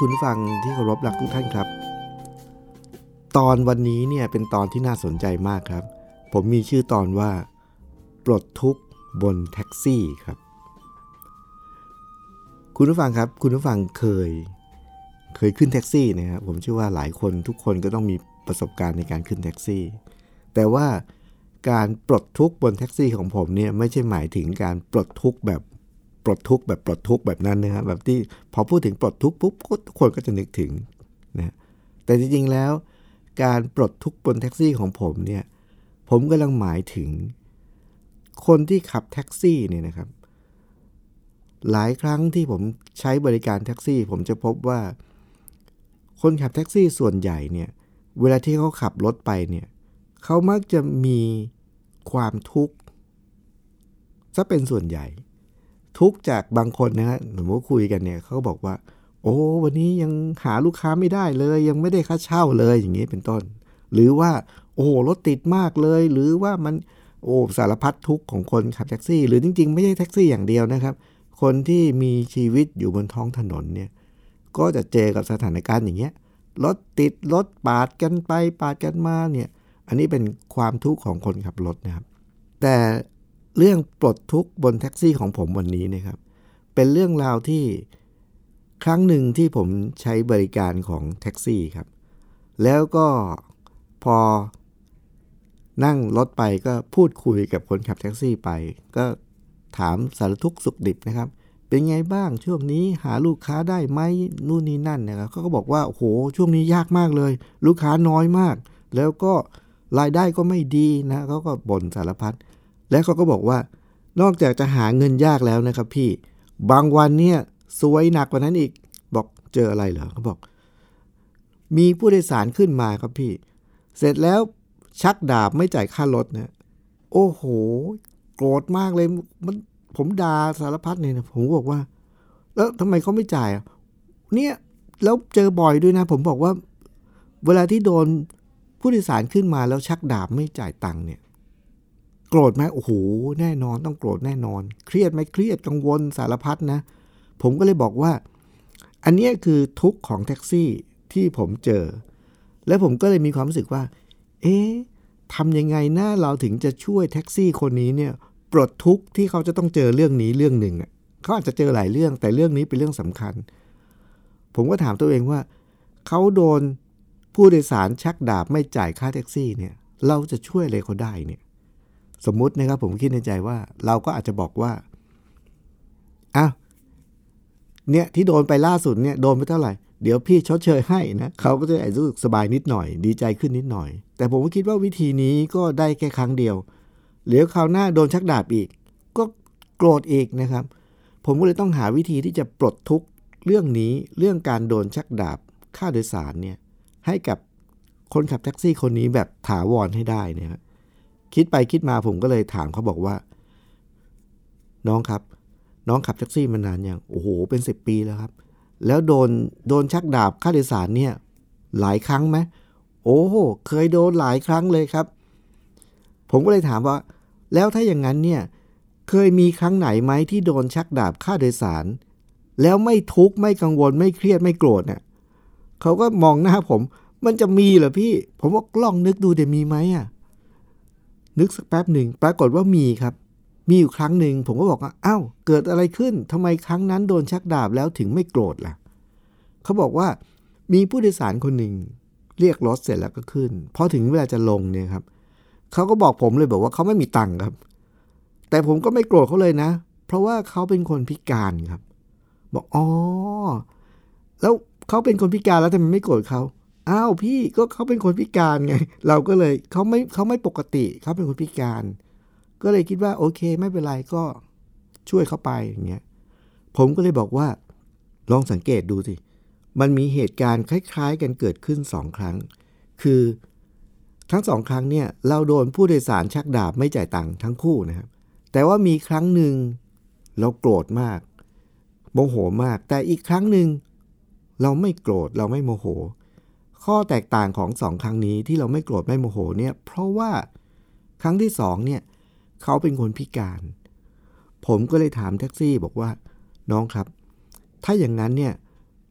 คุณฟังที่เคารพรักทุกท่านครับ ตอนวันนี้เนี่ยเป็นตอนที่น่าสนใจมากครับ ผมมีชื่อตอนว่า ปลดทุกข์บนแท็กซี่ครับ คุณผู้ฟังครับ คุณผู้ฟังเคย เคยขึ้นแท็กซี่นะครับผมเชื่อว่าหลายคนทุกคนก็ต้องมีประสบการณ์ในการขึ้นแท็กซี่ แต่ว่าการปลดทุกข์บนแท็กซี่ของผมเนี่ยไม่ใช่หมายถึงการปลดทุกข์แบบ ปลดทุกข์แบบปลดทุกข์แบบนั้นนะครับแบบที่พอพูดถึงปลดทุกข์ปุ๊บทุกคนก็จะนึกถึงนะแต่จริงๆแล้ว การปลดทุกข์บนแท็กซี่ของผมเนี่ยผมกำลังหมายถึง คนที่ขับแท็กซี่เนี่ยนะครับ หลายครั้งที่ผมใช้บริการแท็กซี่ ผมจะพบว่า คนขับแท็กซี่ส่วนใหญ่เนี่ยเวลาที่เขาขับรถไปเนี่ยเขามักจะมีความทุกข์ซะเป็นส่วนใหญ่ ทุกจากบางคนนะฮะสมมติคุยกันเนี่ยเขาบอกว่า โอ้วันนี้ยังหาลูกค้าไม่ได้เลย ยังไม่ได้ค่าเช่าเลยอย่างนี้เป็นต้น หรือว่า โอ้รถติดมากเลย หรือว่ามันโอ้สารพัดทุกข์ของคนขับแท็กซี่ หรือจริง ๆ ไม่ใช่แท็กซี่อย่างเดียวนะครับ คนที่มีชีวิตอยู่บนท้องถนนเนี่ยก็จะเจอกับสถานการณ์อย่างเงี้ยรถติดรถปาดกันไปปาดกันมาเนี่ยอันนี้เป็นความทุกข์ของคนขับรถนะครับ แต่ เรื่องปลดทุกข์บนแท็กซี่ของผมวันนี้นะครับ เป็นเรื่องราวที่ครั้งหนึ่งที่ผมใช้บริการของแท็กซี่ครับ แล้วก็พอนั่งรถไปก็พูดคุยกับคนขับแท็กซี่ไป ก็ถามสารทุกข์สุขดิบนะครับ เป็นไงบ้างช่วงนี้หาลูกค้าได้ไหมนู่นนี่นั่นนะครับเขาก็บอกว่าโอ้โหช่วงนี้ยากมากเลย ลูกค้าน้อยมาก แล้วก็รายได้ก็ไม่ดีนะเขาก็บ่นสารพัด และเขาก็บอกว่า นอกจากจะหาเงินยากแล้วนะครับพี่ บางวันเนี่ยสวยหนักกว่านั้นอีก บอกเจออะไรเหรอเขาบอก มีผู้โดยสารขึ้นมาครับพี่ เสร็จแล้วชักดาบไม่จ่ายค่ารถนะ โอ้โห โกรธมากเลยมันผมด่าสารพัดเนี่ยนะผมบอกว่า แล้วทำไมเขาไม่จ่ายอะเนี่ยแล้วเจอบ่อยด้วยนะ ผมบอกว่า เวลาที่โดนผู้โดยสารขึ้นมาแล้วชักดาบไม่จ่ายตังค์เนี่ย โกรธไหมโอ้โหแน่นอนต้องโกรธแน่นอน เครียดไหมเครียดกังวลสารพัดนะ ผมก็เลยบอกว่า อันนี้คือทุกข์ของแท็กซี่ที่ผมเจอ และผมก็เลยมีความรู้สึกว่า เอ๊ะทำยังไงนะเราถึงจะช่วยแท็กซี่คนนี้เนี่ยปลดทุกข์ที่เขาจะต้องเจอเรื่องนี้เรื่องหนึ่งอะเขาอาจจะเจอหลายเรื่องแต่เรื่องนี้เป็นเรื่องสำคัญ ผมก็ถามตัวเองว่า เขาโดนผู้โดยสารชักดาบไม่จ่ายค่าแท็กซี่เนี่ย เราจะช่วยอะไรเขาได้เนี่ย สมมุตินะครับผมคิดในใจว่า เราก็อาจจะบอกว่าอ้าวเนี่ยที่โดนไปล่าสุดเนี่ยโดนไปเท่าไหร่เดี๋ยวพี่ชดเชยให้นะเขาก็จะรู้สึกสบายนิดหน่อย ดีใจขึ้นนิดหน่อย แต่ผมก็คิดว่าวิธีนี้ก็ได้แค่ครั้งเดียวเดี๋ยวคราวหน้าโดนชักดาบอีก ก็โกรธอีกนะครับ ผมก็เลยต้องหาวิธีที่จะปลดทุกข์เรื่องนี้เรื่องการโดนชักดาบค่าโดยสารเนี่ยให้กับคนขับแท็กซี่คนนี้แบบถาวรให้ได้เนี่ยครับ คิดไปคิดมาผมก็เลยถามเขาบอกว่า น้องครับ น้องขับแท็กซี่มานานยังโอ้โห เป็นสิบปีแล้วครับ แล้วโดนโดนชักดาบค่าโดยสารเนี่ย หลายครั้งไหมโอ้โหเคยโดนหลายครั้งเลยครับ ผมก็เลยถามว่า แล้วถ้าอย่างนั้นเนี่ย เคยมีครั้งไหนไหมที่โดนชักดาบค่าโดยสาร แล้วไม่ทุกข์ไม่กังวลไม่เครียดไม่โกรธเนี่ยเขาก็มองหน้าผม มันจะมีเหรอพี่ ผมว่ากล้องนึกดูเดี๋ยวมีไหมอะ นึกสักแป๊บหนึ่งปรากฏว่ามีครับ มีอยู่ครั้งหนึ่งผมก็บอกว่าอ้าวเกิดอะไรขึ้นทำไมครั้งนั้นโดนชักดาบแล้วถึงไม่โกรธล่ะเขาบอกว่ามีผู้โดยสารคนหนึ่งเรียกรถเสร็จแล้วก็ขึ้นพอถึงเวลาจะลงเนี่ยครับเขาก็บอกผมเลยบอกว่าเขาไม่มีตังค์ครับ แต่ผมก็ไม่โกรธเขาเลยนะ เพราะว่าเขาเป็นคนพิการครับ บอกอ๋อแล้วเขาเป็นคนพิการแล้วทำไมไม่โกรธเขา อ้าวพี่ก็เขาเป็นคนพิการไง เราก็เลยเขาไม่เขาไม่ปกติเขาเป็นคนพิการ ก็เลยคิดว่าโอเคไม่เป็นไรก็ช่วยเขาไปอย่างเงี้ยผมก็เลยบอกว่า ลองสังเกตดูสิ มันมีเหตุการณ์คล้าย ๆ กันเกิดขึ้นสองครั้ง คือทั้งสองครั้งเนี่ยเราโดนผู้โดยสารชักดาบไม่จ่ายตังค์ทั้งคู่นะครับ แต่ว่ามีครั้งหนึ่งเราโกรธมาก โมโหมาก แต่อีกครั้งหนึ่งเราไม่โกรธเราไม่โมโห ข้อแตกต่างของสองครั้งนี้ที่เราไม่โกรธไม่โมโหเนี่ยเพราะว่าครั้งที่สองเนี่ยเขาเป็นคนพิการ ผมก็เลยถามแท็กซี่บอกว่า น้องครับ ถ้าอย่างนั้นเนี่ย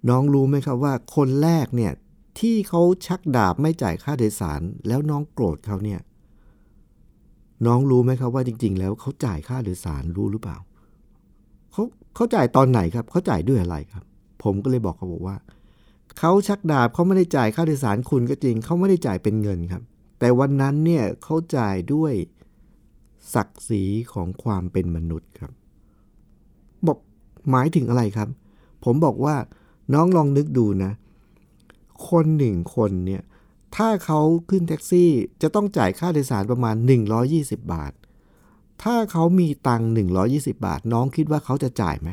น้องรู้ไหมครับว่าคนแรกเนี่ยที่เขาชักดาบไม่จ่ายค่าโดยสาร แล้วน้องโกรธเขาเนี่ย น้องรู้ไหมครับว่าจริง ๆ แล้วเขาจ่ายค่าโดยสารรู้หรือเปล่าเขาเขาจ่ายตอนไหนครับเขาจ่ายด้วยอะไรครับ ผมก็เลยบอกเขาบอกว่า เขาชักดาบเขาไม่ได้จ่ายค่าโดยสารคุณก็จริง เขาไม่ได้จ่ายเป็นเงินครับ แต่วันนั้นเนี่ยเขาจ่ายด้วยศักดิ์ศรีของความเป็นมนุษย์ครับ บอกหมายถึงอะไรครับ ผมบอกว่าน้องลองนึกดูนะ คนหนึ่งคนเนี่ยถ้าเขาขึ้นแท็กซี่จะต้องจ่ายค่าโดยสารประมาณ 120 บาท ถ้าเขามีตังค์120 บาท น้องคิดว่าเขาจะจ่ายไหม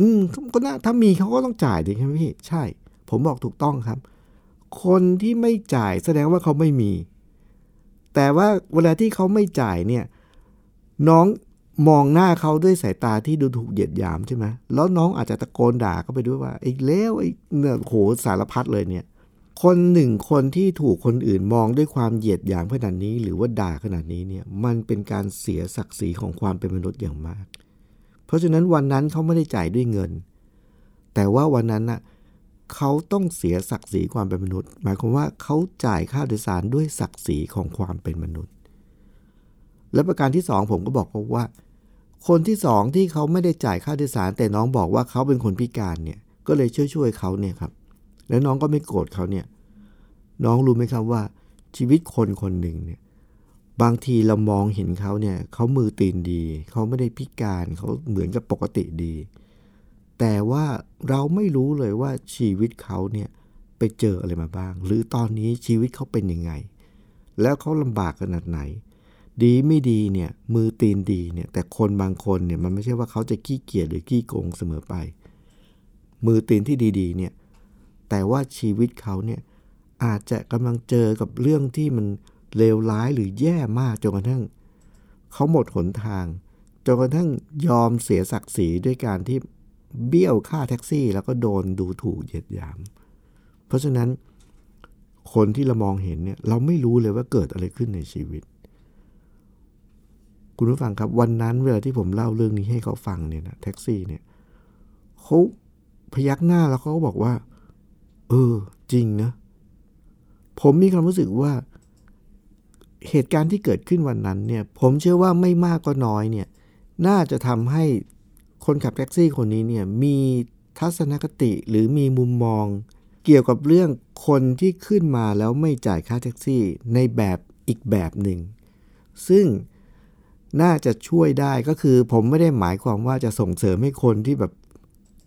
อืมก็น่าถ้ามีเขาก็ต้องจ่ายดิครับพี่ ใช่ ผมบอกถูกต้องครับ คนที่ไม่จ่ายแสดงว่าเขาไม่มี แต่ว่าเวลาที่เขาไม่จ่ายเนี่ย น้องมองหน้าเขาด้วยสายตาที่ดูถูกเหยียดหยามใช่ไหมแล้วน้องอาจจะตะโกนด่าเขาไปด้วยว่าไอ้เลวไอ้เนี่ยโหสารพัดเลยเนี่ย คนหนึ่งคนที่ถูกคนอื่นมองด้วยความเหยียดหยามขนาดนี้ หรือว่าด่าขนาดนี้เนี่ย มันเป็นการเสียศักดิ์ศรีของความเป็นมนุษย์อย่างมาก เพราะฉะนั้นวันนั้นเขาไม่ได้จ่ายด้วยเงิน แต่ว่าวันนั้นน่ะเขาต้องเสียศักดิ์ศรีความเป็นมนุษย์ หมายความว่าเขาจ่ายค่าโดยสารด้วยศักดิ์ศรีของความเป็นมนุษย์ และประการที่สองผมก็บอกเขาว่า คนที่สองที่เขาไม่ได้จ่ายค่าโดยสาร แต่น้องบอกว่าเขาเป็นคนพิการเนี่ยก็เลยช่วยช่วยเขาเนี่ยครับ แล้วน้องก็ไม่โกรธเขาเนี่ยน้องรู้ไหมครับว่าชีวิตคนคนหนึ่งเนี่ย บางทีเรามองเห็นเขาเนี่ยเขามือตีนดี เขาไม่ได้พิการเขาเหมือนกับปกติดี แต่ว่าเราไม่รู้เลยว่าชีวิตเขาเนี่ยไปเจออะไรมาบ้าง หรือตอนนี้ชีวิตเขาเป็นยังไง แล้วเขาลำบากขนาดไหน ดีไม่ดีเนี่ยมือตีนดีเนี่ยแต่คนบางคนเนี่ยมันไม่ใช่ว่าเขาจะขี้เกียจหรือขี้โกงเสมอไป มือตีนที่ดีๆเนี่ยแต่ว่าชีวิตเขาเนี่ยอาจจะกำลังเจอกับเรื่องที่มัน เลวร้ายหรือแย่มากจนกระทั่งเขาหมดหนทางจนกระทั่งยอมเสียศักดิ์ศรีด้วยการที่เบี้ยวค่าแท็กซี่ แล้วก็โดนดูถูกเหยียดหยาม เพราะฉะนั้นคนที่เรามองเห็นเนี่ยเราไม่รู้เลยว่าเกิดอะไรขึ้นในชีวิต คุณผู้ฟังครับวันนั้นเวลาที่ผมเล่าเรื่องนี้ให้เขาฟังเนี่ยนะแท็กซี่เนี่ยเขาพยักหน้าแล้วเขาก็บอกว่า เออ จริงนะ ผมมีความรู้สึกว่า เหตุการณ์ที่เกิดขึ้นวันนั้นเนี่ยผมเชื่อว่าไม่มากก็น้อยเนี่ยน่าจะทำให้คนขับแท็กซี่คนนี้เนี่ยมีทัศนคติหรือมีมุมมอง เกี่ยวกับเรื่องคนที่ขึ้นมาแล้วไม่จ่ายค่าแท็กซี่ในแบบอีกแบบหนึ่ง ซึ่งน่าจะช่วยได้ก็คือผมไม่ได้หมายความว่าจะส่งเสริมให้คนที่แบบ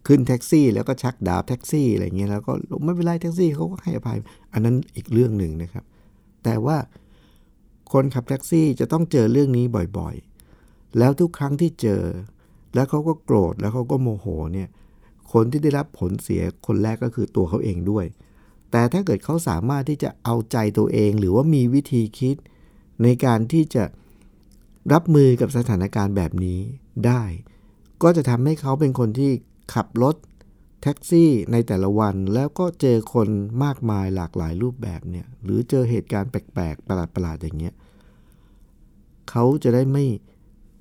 ขึ้นแท็กซี่ แล้วก็ชักดาบแท็กซี่อะไรเงี้ยแล้วก็ไม่เป็นไรแท็กซี่เขาก็ให้อภัย อันนั้นอีกเรื่องหนึ่งนะครับ แต่ว่า คนขับแท็กซี่จะต้องเจอเรื่องนี้บ่อยๆ แล้วทุกครั้งที่เจอ แล้วเขาก็โกรธแล้วเขาก็โมโหเนี่ยคนที่ได้รับผลเสียคนแรกก็คือตัวเขาเองด้วย แต่ถ้าเกิดเขาสามารถที่จะเอาใจตัวเอง หรือว่ามีวิธีคิด ในการที่จะรับมือกับสถานการณ์แบบนี้ได้ ก็จะทำให้เขาเป็นคนที่ขับรถ แท็กซี่ในแต่ละวันแล้วก็เจอคนมากมายหลากหลายรูปแบบเนี่ยหรือเจอเหตุการณ์แปลกๆ ประหลาดๆ อย่างเงี้ยเขาจะได้ไม่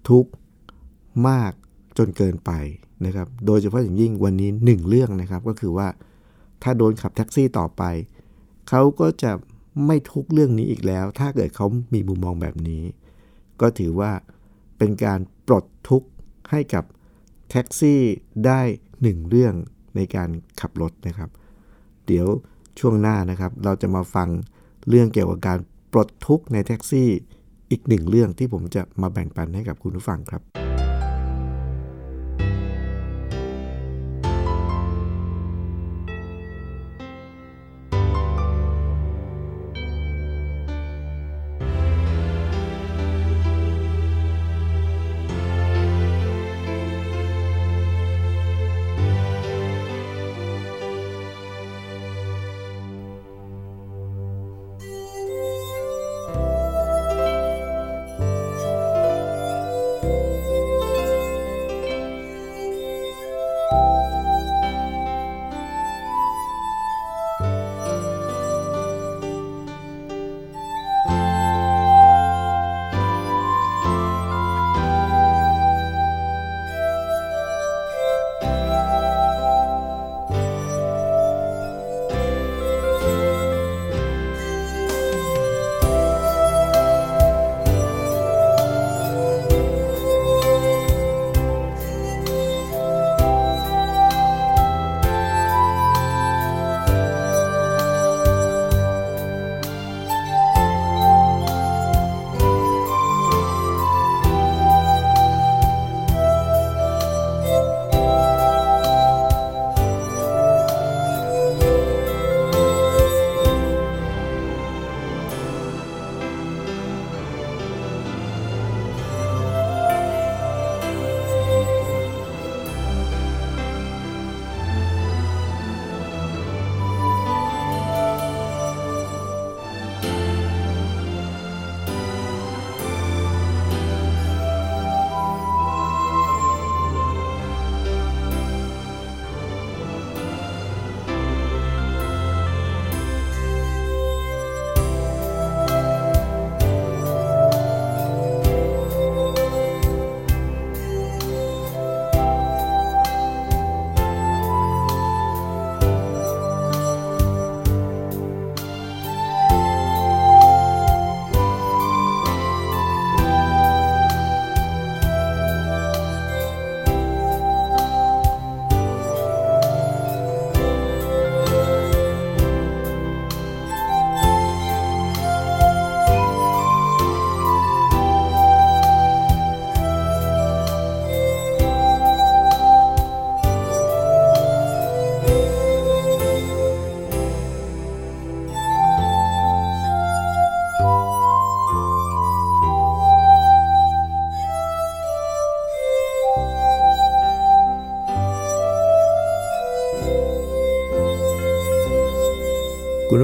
ทุกข์มากจนเกินไปนะครับ โดยเฉพาะอย่างยิ่งวันนี้หนึ่งเรื่องนะครับก็คือว่าถ้าโดนขับแท็กซี่ต่อไป เขาก็จะไม่ทุกเรื่องนี้อีกแล้ว ถ้าเกิดเขามีมุมมองแบบนี้ ก็ถือว่าเป็นการปลดทุกข์ให้กับแท็กซี่ได้หนึ่งเรื่อง ในการขับรถนะครับ เดี๋ยวช่วงหน้านะครับ เราจะมาฟังเรื่องเกี่ยวกับการปลดทุกข์ในแท็กซี่ อีกหนึ่งเรื่องที่ผมจะมาแบ่งปันให้กับคุณผู้ฟังครับ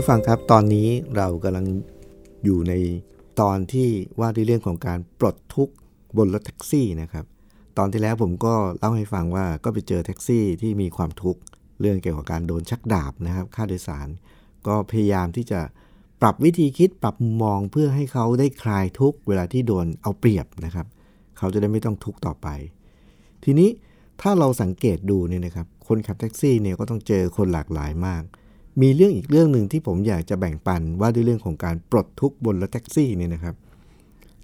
ผู้ฟังครับ ตอนนี้เรากำลังอยู่ในตอนที่ว่าด้วยเรื่องของการปลดทุกข์บนรถแท็กซี่นะครับ ตอนที่แล้วผมก็เล่าให้ฟังว่าก็ไปเจอแท็กซี่ที่มีความทุกข์เรื่องเกี่ยวกับการโดนชักดาบนะครับ ค่าโดยสาร ก็พยายามที่จะปรับวิธีคิดปรับมุมมองเพื่อให้เขาได้คลายทุกข์เวลาที่โดนเอาเปรียบนะครับ เขาจะได้ไม่ต้องทุกข์ต่อไป ทีนี้ถ้าเราสังเกตดูเนี่ยนะครับ คนขับแท็กซี่เนี่ยก็ต้องเจอคนหลากหลายมาก มีเรื่องอีกเรื่องหนึ่งที่ผมอยากจะแบ่งปันว่าด้วยเรื่องของการปลดทุกข์บนรถแท็กซี่เนี่ยนะครับ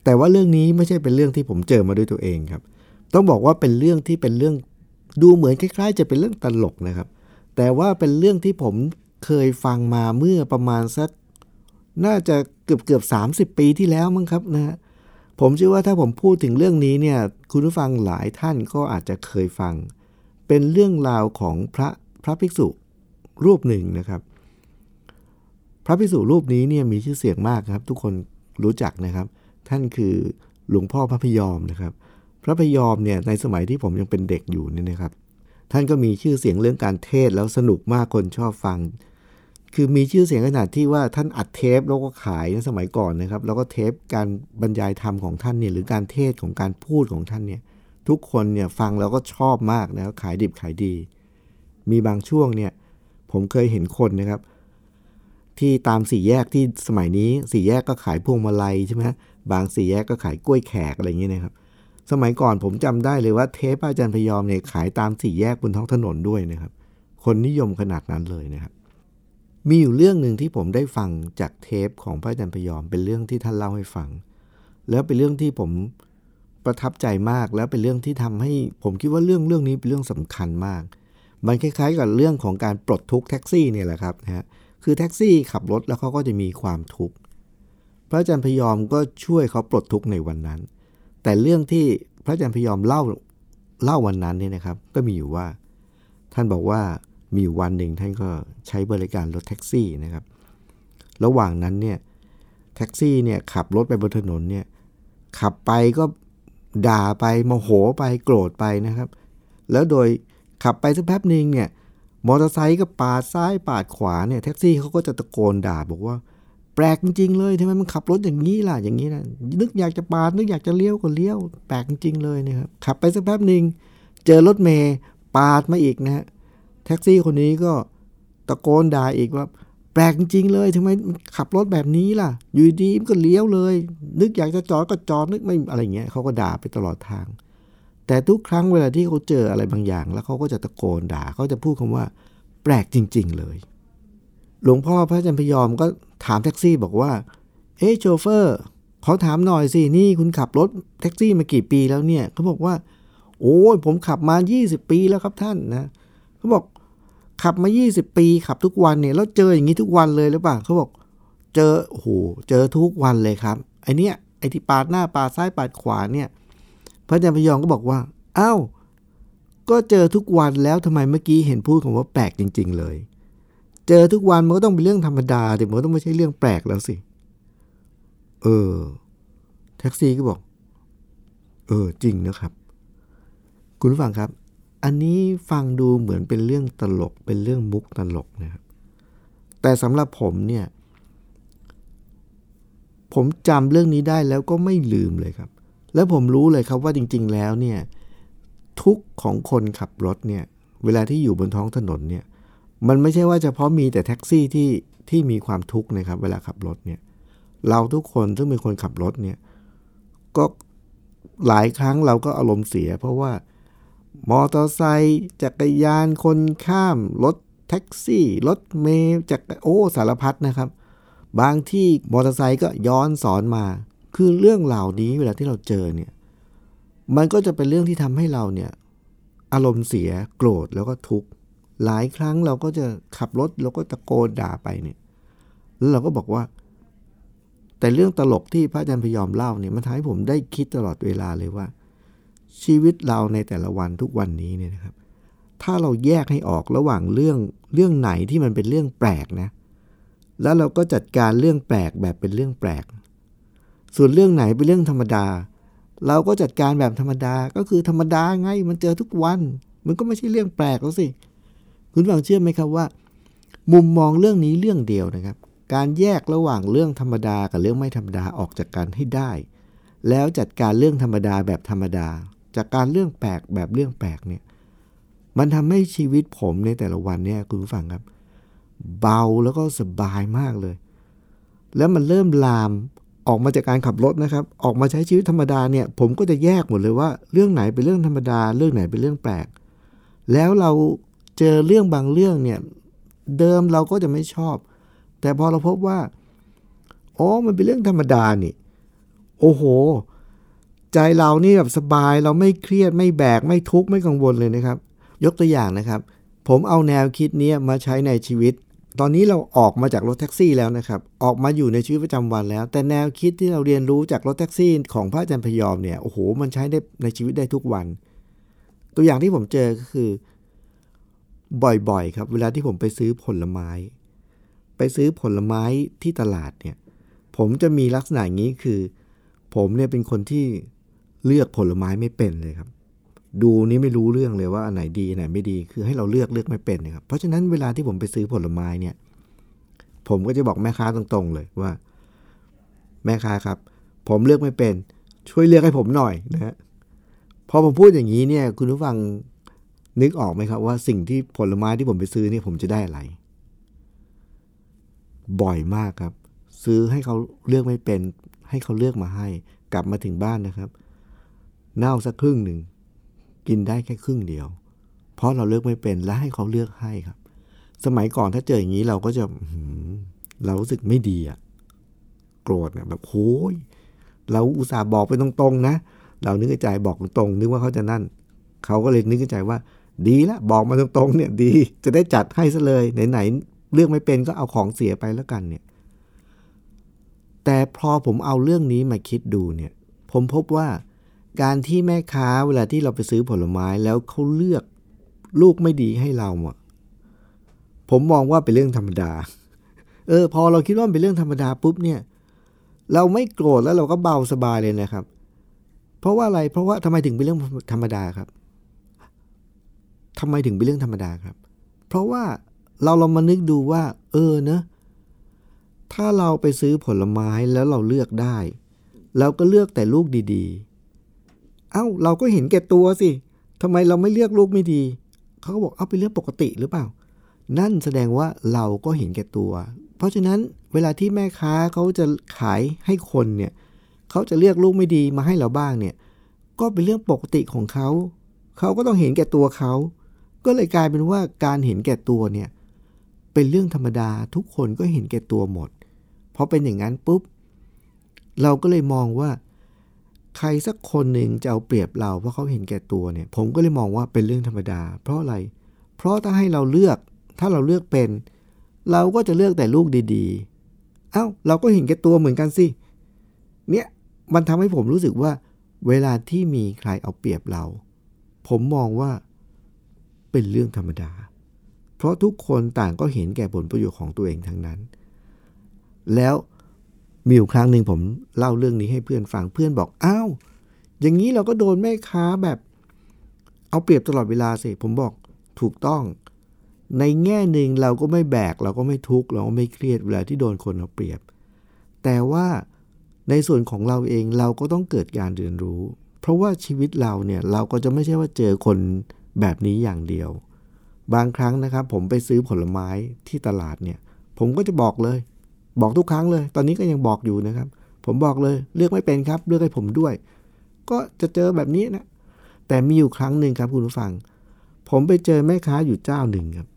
แต่ว่าเรื่องนี้ไม่ใช่เป็นเรื่องที่ผมเจอมาด้วยตัวเองครับ ต้องบอกว่าเป็นเรื่องที่เป็นเรื่องดูเหมือนคล้ายๆ จะเป็นเรื่องตลกนะครับ แต่ว่าเป็นเรื่องที่ผมเคยฟังมาเมื่อประมาณสักน่าจะเกือบเกือบสาปีที่แล้วมั้งครับนะฮะผมเชื่อว่าถ้าผมพูดถึงเรื่องนี้เนี่ยคุณผู้ฟังหลายท่านก็อาจจะเคยฟัง เป็นเรื่องราวของพระพระภิกษุ รูปหนึ่งนะครับ พระภิกษุรูปนี้เนี่ยมีชื่อเสียงมากครับ ทุกคนรู้จักนะครับ ท่านคือหลวงพ่อพระพยอมนะครับ พระพยอมเนี่ยในสมัยที่ผมยังเป็นเด็กอยู่เนี่ยนะครับ ท่านก็มีชื่อเสียงเรื่องการเทศแล้วสนุกมากคนชอบฟัง คือมีชื่อเสียงขนาดที่ว่าท่านอัดเทปแล้วก็ขายในสมัยก่อนนะครับ แล้วก็เทปการบรรยายธรรมของท่านเนี่ยหรือการเทศของการพูดของท่านเนี่ยทุกคนเนี่ยฟังแล้วก็ชอบมากนะขายดิบขายดี มีบางช่วงเนี่ย ผมเคยเห็นคนนะครับ ที่ตามสี่แยกที่สมัยนี้สี่แยกก็ขายพวงมาลัยใช่ไหมบางสี่แยกก็ขายกล้วยแขกอะไรอย่างเงี้ยนะครับ สมัยก่อนผมจำได้เลยว่าเทปอาจารย์พยอมเนี่ยขายตามสี่แยกบนท้องถนนด้วยนะครับ คนนิยมขนาดนั้นเลยนะครับ มีอยู่เรื่องหนึ่งที่ผมได้ฟังจากเทปของพระอาจารย์พยอม เป็นเรื่องที่ท่านเล่าให้ฟัง แล้วเป็นเรื่องที่ผมประทับใจมากแล้วเป็นเรื่องที่ทำให้ผมคิดว่าเรื่องเรื่องนี้เป็นเรื่องสำคัญมาก มันคล้ายๆกับเรื่องของการปลดทุกข์แท็กซี่เนี่ยแหละครับนะฮะคือแท็กซี่ขับรถแล้วเขาก็จะมีความทุกข์พระอาจารย์พยอมก็ช่วยเขาปลดทุกข์ในวันนั้น แต่เรื่องที่พระอาจารย์พยอมเล่าเล่าวันนั้นเนี่ยนะครับ ก็มีอยู่ว่า ท่านบอกว่ามีวันหนึ่งท่านก็ใช้บริการรถแท็กซี่นะครับ ระหว่างนั้นเนี่ยแท็กซี่เนี่ยขับรถไปบนถนนเนี่ยขับไปก็ด่าไปโมโหไปโกรธไปนะครับ แล้วโดย ขับไปสักแป๊บหนึ่งเนี่ยมอเตอร์ไซค์ก็ปาดซ้ายปาดขวาเนี่ยแท็กซี่เขาก็จะตะโกนด่าบอกว่า แปลกจริง ๆ เลยทำไมมันขับรถอย่างนี้ล่ะอย่างนี้นะนึกอยากจะปาดนึกอยากจะเลี้ยวก็เลี้ยวแปลกจริงๆเลยนะครับขับไปสักแป๊บหนึ่งเจอรถเมย์ปาดมาอีกนะฮะแท็กซี่คนนี้ก็ตะโกนด่าอีกว่า แปลกจริงๆเลยทำไมมันขับรถแบบนี้ล่ะ อยู่ดีมันก็เลี้ยวเลย นึกอยากจะจอดก็จอดนึกไม่อะไรเงี้ยเขาก็ด่าไปตลอดทาง แต่ทุกครั้งเวลาที่เขาเจออะไรบางอย่าง แล้วเขาก็จะตะโกนด่าเขาจะพูดคำว่า แปลกจริง ๆ เลย หลวงพ่อพระอาจารย์พยอมก็ถามแท็กซี่บอกว่า เอ๊ะโชเฟอร์ขอถามหน่อยสินี่คุณขับรถแท็กซี่มากี่ปีแล้วเนี่ยเขาบอกว่า โอ้ยผมขับมา 20 ปีแล้วครับท่านนะเขาบอกขับมา 20 ปีขับทุกวันเนี่ยแล้วเจออย่างนี้ทุกวันเลยหรือเปล่าเขาบอก เจอโอ้โหเจอทุกวันเลยครับไอเนี้ยไอที่ปาดหน้าปาดซ้ายปาดขวาเนี่ย พระอาจารย์พยอมก็บอกว่าอ้าวก็เจอทุกวันแล้วทำไมเมื่อกี้เห็นพูดคำว่าแปลกจริง ๆ เลย เจอทุกวันมันก็ต้องเป็นเรื่องธรรมดาแต่มันก็ต้องไม่ใช่เรื่องแปลกแล้วสิ เออ แท็กซี่ก็บอก เออ จริงนะครับ คุณฟังครับ อันนี้ฟังดูเหมือนเป็นเรื่องตลก เป็นเรื่องมุกตลกนะครับ แต่สำหรับผมเนี่ย ผมจำเรื่องนี้ได้แล้วก็ไม่ลืมเลยครับ แล้วผมรู้เลยครับว่าจริง ๆ แล้วเนี่ยทุกของคนขับรถเนี่ยเวลาที่อยู่บนท้องถนนเนี่ยมันไม่ใช่ว่าเฉพาะมีแต่แท็กซี่ที่ที่มีความทุกข์นะครับ เวลาขับรถเนี่ยเราทุกคนซึ่งเป็นคนขับรถเนี่ยก็หลายครั้งเราก็อารมณ์เสีย เพราะว่ามอเตอร์ไซค์จักรยานคนข้ามรถแท็กซี่รถเมล์จักรโอ้สารพัดนะครับ บางที่มอเตอร์ไซค์ก็ย้อนสอนมา คือเรื่องเหล่านี้เวลาที่เราเจอเนี่ย มันก็จะเป็นเรื่องที่ทำให้เราเนี่ยอารมณ์เสียโกรธแล้วก็ทุกข์หลายครั้งเราก็จะขับรถแล้วก็ตะโกนด่าไปเนี่ยแล้วเราก็บอกว่า แต่เรื่องตลกที่พระอาจารย์พยอมเล่าเนี่ยมันทำให้ผมได้คิดตลอดเวลาเลยว่า ชีวิตเราในแต่ละวันทุกวันนี้เนี่ยนะครับ ถ้าเราแยกให้ออกระหว่างเรื่องเรื่องไหนที่มันเป็นเรื่องแปลกนะ แล้วเราก็จัดการเรื่องแปลกแบบเป็นเรื่องแปลก ส่วนเรื่องไหนเป็นเรื่องธรรมดา เราก็จัดการแบบธรรมดาก็คือธรรมดาไงมันเจอทุกวัน มันก็ไม่ใช่เรื่องแปลกแล้วสิ คุณฟังเชื่อไหมครับว่า มุมมองเรื่องนี้เรื่องเดียวนะครับ การแยกระหว่างเรื่องธรรมดากับเรื่องไม่ธรรมดาออกจากกันให้ได้ แล้วจัดการเรื่องธรรมดาแบบธรรมดา จากการเรื่องแปลกแบบเรื่องแปลกเนี่ยมันทำให้ชีวิตผมในแต่ละวันเนี่ยคุณผู้ฟังครับ เบาแล้วก็สบายมากเลย แล้วมันเริ่มลาม ออกมาจากการขับรถนะครับ ออกมาใช้ชีวิตธรรมดาเนี่ย ผมก็จะแยกหมดเลยว่า เรื่องไหนเป็นเรื่องธรรมดา เรื่องไหนเป็นเรื่องแปลก แล้วเราเจอเรื่องบางเรื่องเนี่ย เดิมเราก็จะไม่ชอบ แต่พอเราพบว่าอ๋อมันเป็นเรื่องธรรมดานี่ โอ้โห ใจเรานี่แบบสบายเราไม่เครียดไม่แบกไม่ทุกข์ไม่กังวลเลยนะครับ ยกตัวอย่างนะครับ ผมเอาแนวคิดนี้มาใช้ในชีวิต ตอนนี้เราออกมาจากรถแท็กซี่แล้วนะครับ ออกมาอยู่ในชีวิตประจำวันแล้ว แต่แนวคิดที่เราเรียนรู้จากรถแท็กซี่ของพระอาจารย์พยอมเนี่ย โอ้โห มันใช้ได้ในชีวิตได้ทุกวัน ตัวอย่างที่ผมเจอก็คือ บ่อยๆ ครับ เวลาที่ผมไปซื้อผลไม้ ไปซื้อผลไม้ที่ตลาดเนี่ย ผมจะมีลักษณะอย่างนี้คือ ผมเนี่ยเป็นคนที่เลือกผลไม้ไม่เป็นเลยครับ ดูนี่ไม่รู้เรื่องเลยว่าอันไหนดีอันไหนไม่ดี คือให้เราเลือกเลือกไม่เป็นนะครับ เพราะฉะนั้นเวลาที่ผมไปซื้อผลไม้เนี่ย ผมก็จะบอกแม่ค้าตรงๆเลยว่า แม่ค้าครับ ผมเลือกไม่เป็น ช่วยเลือกให้ผมหน่อยนะฮะพอผมพูดอย่างนี้เนี่ย คุณผู้ฟังนึกออกไหมครับ ว่าสิ่งที่ผลไม้ที่ผมไปซื้อเนี่ยผมจะได้อะไร บ่อยมากครับ ซื้อให้เขาเลือกไม่เป็น ให้เขาเลือกมาให้ กลับมาถึงบ้านนะครับ เน่าสักครึ่งหนึ่ง กินได้แค่ครึ่งเดียว เพราะเราเลือกไม่เป็นและให้เขาเลือกให้ครับ สมัยก่อนถ้าเจออย่างนี้เราก็จะเรารู้สึกไม่ดีอะโกรธเนี่ยแบบโอ้ยเราอุตส่าห์บอกไปตรงๆนะ เรานึกใจบอกตรงๆนึกว่าเขาจะนั่น เขาก็เลยนึกใจว่า ดีละบอกมาตรงๆ เนี่ยดี จะได้จัดให้ซะเลยไหนๆเลือกไม่เป็นก็เอาของเสียไปแล้วกันเนี่ย แต่พอผมเอาเรื่องนี้มาคิดดูเนี่ย ผมพบว่า การที่แม่ค้าเวลาที่เราไปซื้อผลไม้แล้วเขาเลือกลูกไม่ดีให้เราอะผมมองว่าเป็นเรื่องธรรมดา เออ พอเราคิดว่าเป็นเรื่องธรรมดาปุ๊บเนี่ย เราไม่โกรธแล้วเราก็เบาสบายเลยนะครับ เพราะว่าอะไร เพราะว่าทำไมถึงเป็นเรื่องธรรมดาครับทำไมถึงเป็นเรื่องธรรมดาครับ เพราะว่าเราลองมานึกดูว่า เออเนะถ้าเราไปซื้อผลไม้แล้วเราเลือกได้ เราก็เลือกแต่ลูกดีๆ เอ้า เราก็เห็นแก่ตัวสิทำไมเราไม่เลือกลูกไม่ดี เขาก็บอกเอาเป็นเรื่องปกติหรือเปล่า นั่นแสดงว่าเราก็เห็นแก่ตัว เพราะฉะนั้นเวลาที่แม่ค้าเขาจะขายให้คนเนี่ยเขาจะเลือกลูกไม่ดีมาให้เราบ้างเนี่ย ก็เป็นเรื่องปกติของเขา เขาก็ต้องเห็นแก่ตัวเขา ก็เลยกลายเป็นว่าการเห็นแก่ตัวเนี่ยเป็นเรื่องธรรมดาทุกคนก็เห็นแก่ตัวหมดพอเป็นอย่างนั้นปุ๊บ เราก็เลยมองว่า ใครสักคนหนึ่งจะเอาเปรียบเราเพราะเขาเห็นแก่ตัวเนี่ย ผมก็เลยมองว่าเป็นเรื่องธรรมดา เพราะอะไร เพราะถ้าให้เราเลือก ถ้าเราเลือกเป็น เราก็จะเลือกแต่ลูกดีๆ เอา้า เราก็เห็นแก่ตัวเหมือนกันสิ เนี่ย มันทำให้ผมรู้สึกว่า เวลาที่มีใครเอาเปรียบเรา ผมมองว่าเป็นเรื่องธรรมดา เพราะทุกคนต่างก็เห็นแก่ผลประโยชน์ของตัวเองทั้งนั้น แล้ว มีอยู่ครั้งหนึ่งผมเล่าเรื่องนี้ให้เพื่อนฟังเพื่อนบอกอ้าวอย่างนี้เราก็โดนแม่ค้าแบบ เอาเปรียบตลอดเวลาสิผมบอกถูกต้อง ในแง่หนึ่งเราก็ไม่แบก เราก็ไม่ทุกข์เราก็ไม่เครียดเวลาที่โดนคนเอาเปรียบ แต่ว่าในส่วนของเราเองเราก็ต้องเกิดการเรียนรู้ เพราะว่าชีวิตเราเนี่ยเราก็จะไม่ใช่ว่าเจอคนแบบนี้อย่างเดียว บางครั้งนะครับ ผมไปซื้อผลไม้ที่ตลาดเนี่ย ผมก็จะบอกเลย บอกทุกครั้งเลย ตอนนี้ก็ยังบอกอยู่นะครับ ผมบอกเลยเลือกไม่เป็นครับ เลือกให้ผมด้วย ก็จะเจอแบบนี้นะ แต่มีอยู่ครั้งหนึ่งครับคุณผู้ฟัง ผมไปเจอแม่ค้าอยู่เจ้าหนึ่งครับ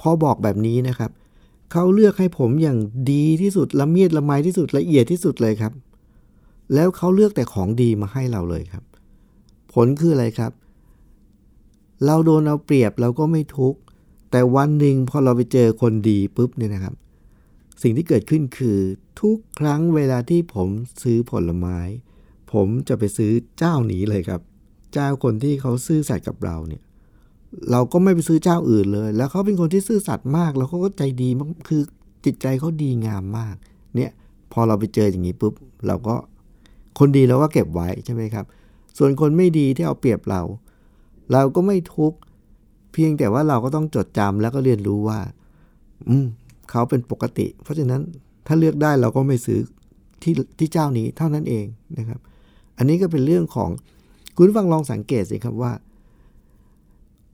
พอบอกแบบนี้นะครับเขาเลือกให้ผมอย่างดีที่สุดละเมียดละไมที่สุดละเอียดที่สุดเลยครับ แล้วเขาเลือกแต่ของดีมาให้เราเลยครับ ผลคืออะไรครับ เราโดนเอาเปรียบเราก็ไม่ทุกข์ แต่วันหนึ่งพอเราไปเจอคนดีปุ๊บเนี่ยนะครับ สิ่งที่เกิดขึ้นคือทุกครั้งเวลาที่ผมซื้อผลไม้ ผมจะไปซื้อเจ้านี้เลยครับ เจ้าคนที่เขาซื่อสัตย์กับเราเนี่ยเราก็ไม่ไปซื้อเจ้าอื่นเลย แล้วเขาเป็นคนที่ซื่อสัตย์มาก แล้วเขาก็ใจดีมากคือจิตใจเขาดีงามมาก เนี่ยพอเราไปเจออย่างนี้ปุ๊บเราก็คนดีเราก็เก็บไว้ใช่ไหมครับ ส่วนคนไม่ดีที่เอาเปรียบเรา เราก็ไม่ทุกข์ เพียงแต่ว่าเราก็ต้องจดจำแล้วก็เรียนรู้ว่า อืมเขาเป็นปกติ เพราะฉะนั้นถ้าเลือกได้เราก็ไม่ซื้อที่ที่เจ้านี้เท่านั้นเองนะครับ อันนี้ก็เป็นเรื่องของคุณฟังลองสังเกตสิครับว่า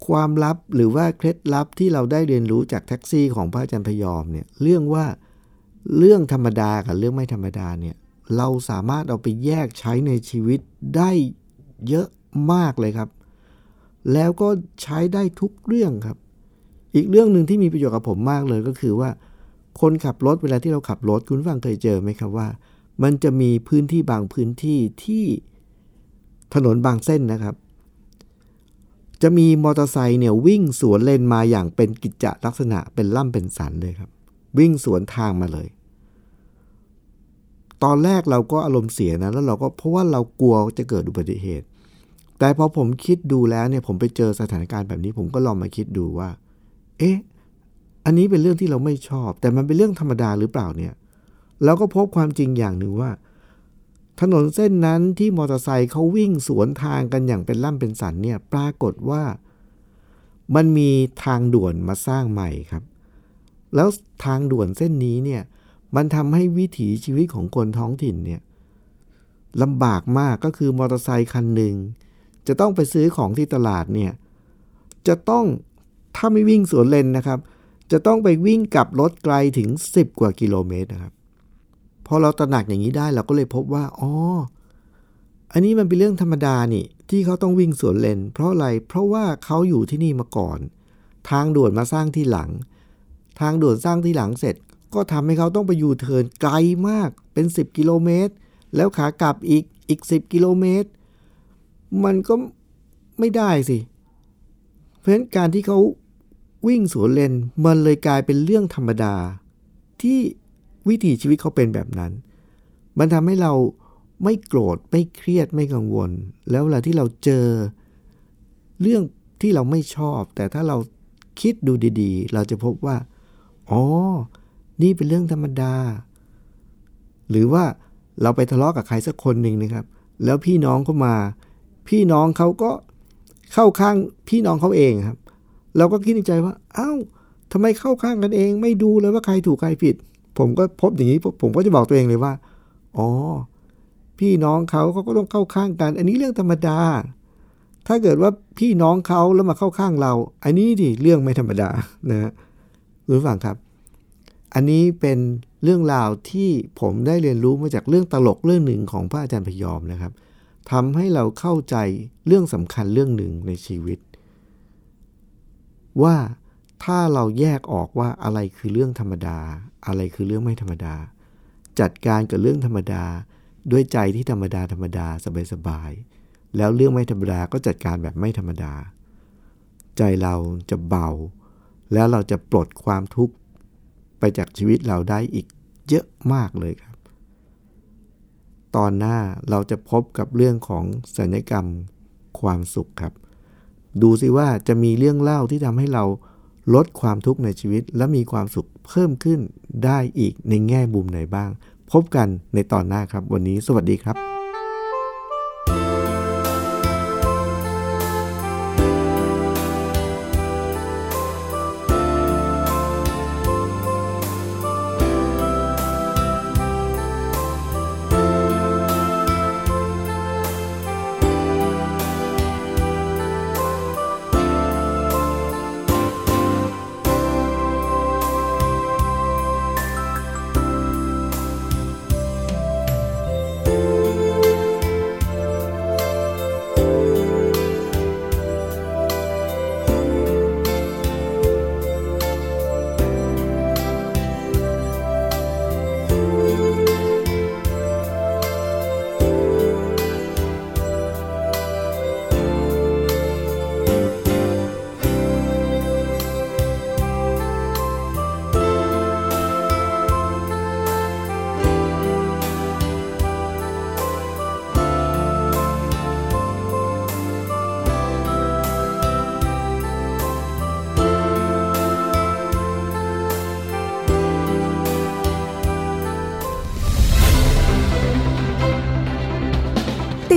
ความลับหรือว่าเคล็ดลับที่เราได้เรียนรู้จากแท็กซี่ของพระอาจารย์พยอมเนี่ยเรื่องว่าเรื่องธรรมดากับเรื่องไม่ธรรมดาเนี่ยเราสามารถเอาไปแยกใช้ในชีวิตได้เยอะมากเลยครับ แล้วก็ใช้ได้ทุกเรื่องครับ อีกเรื่องหนึ่งที่มีประโยชน์กับผมมากเลยก็คือว่า คนขับรถเวลาที่เราขับรถคุณฟังเคยเจอไหมครับว่า มันจะมีพื้นที่บางพื้นที่ที่ถนนบางเส้นนะครับ จะมีมอเตอร์ไซค์เนี่ยวิ่งสวนเลนมาอย่างเป็นกิจจลักษณะเป็นล่ำเป็นสันเลยครับ วิ่งสวนทางมาเลย ตอนแรกเราก็อารมณ์เสียนะแล้วเราก็เพราะว่าเรากลัวจะเกิดอุบัติเหตุ แต่พอผมคิดดูแล้วเนี่ยผมไปเจอสถานการณ์แบบนี้ ผมก็ลองมาคิดดูว่า เอ๊ะ อันนี้เป็นเรื่องที่เราไม่ชอบ แต่มันเป็นเรื่องธรรมดาหรือเปล่าเนี่ย เราก็พบความจริงอย่างหนึ่งว่า ถนนเส้นนั้นที่มอเตอร์ไซค์เขาวิ่งสวนทางกันอย่างเป็นล่ำเป็นสันเนี่ยปรากฏว่า มันมีทางด่วนมาสร้างใหม่ครับ แล้วทางด่วนเส้นนี้เนี่ย มันทำให้วิถีชีวิตของคนท้องถิ่นเนี่ยลำบากมากก็คือมอเตอร์ไซค์คันหนึ่ง จะต้องไปซื้อของที่ตลาดเนี่ยจะต้องถ้าไม่วิ่งสวนเลนนะครับ จะต้องไปวิ่งกลับรถไกลถึง 10 กว่ากิโลเมตรนะครับพอเราตระหนักอย่างนี้ได้เราก็เลยพบว่าอ๋ออันนี้มันเป็นเรื่องธรรมดานี่ที่เขาต้องวิ่งสวนเลน เพราะอะไรเพราะว่าเขาอยู่ที่นี่มาก่อน ทางด่วนมาสร้างที่หลัง ทางด่วนสร้างที่หลังเสร็จ ก็ทำให้เขาต้องไปอยู่เทินไกลมากเป็น 10 กิโลเมตรแล้วขากลับอีกอีก 10 กิโลเมตร มันก็ไม่ได้สิ เพราะฉะนั้นการที่เขาวิ่งสวนเลนมันเลยกลายเป็นเรื่องธรรมดา ที่วิถีชีวิตเขาเป็นแบบนั้น มันทำให้เราไม่โกรธไม่เครียดไม่กังวล แล้วเวลาที่เราเจอเรื่องที่เราไม่ชอบ แต่ถ้าเราคิดดูดีๆ เราจะพบว่า อ๋อ นี่เป็นเรื่องธรรมดา หรือว่าเราไปทะเลาะกับใครสักคนหนึ่งนะครับ แล้วพี่น้องเขามา พี่น้องเขาก็เข้าข้างพี่น้องเขาเองครับ เราก็คิดในใจว่าเอา้าทำไมเข้าข้างกันเอง ไม่ดูเลยว่าใครถูกใครผิด ผมก็พบอย่างนี้ผมก็จะบอกตัวเองเลยว่าอ๋อพี่น้องเขาเขาก็ต้องเข้าข้างกัน อันนี้เรื่องธรรมดา ถ้าเกิดว่าพี่น้องเขาแล้วมาเข้าข้างเรา อันนี้ดิเรื่องไม่ธรรมดานะคุณผู้ฟังครับ อันนี้เป็นเรื่องราวที่ผมได้เรียนรู้มาจากเรื่องตลกเรื่องหนึ่งของพระอาจารย์พยอมนะครับ ทำให้เราเข้าใจเรื่องสำคัญเรื่องหนึ่งในชีวิต ว่าถ้าเราแยกออกว่าอะไรคือเรื่องธรรมดา อะไรคือเรื่องไม่ธรรมดา จัดการกับเรื่องธรรมดา ด้วยใจที่ธรรมดาธรรมดาสบายๆแล้วเรื่องไม่ธรรมดาก็จัดการแบบไม่ธรรมดา ใจเราจะเบา แล้วเราจะปลดความทุกข์ไปจากชีวิตเราได้อีกเยอะมากเลยครับ ตอนหน้าเราจะพบกับเรื่องของสัญญกรรมความสุขครับ ดูสิว่าจะมีเรื่องเล่าที่ทำให้เราลดความทุกข์ในชีวิต และมีความสุขเพิ่มขึ้นได้อีกในแง่มุมไหนบ้าง พบกันในตอนหน้าครับ วันนี้สวัสดีครับ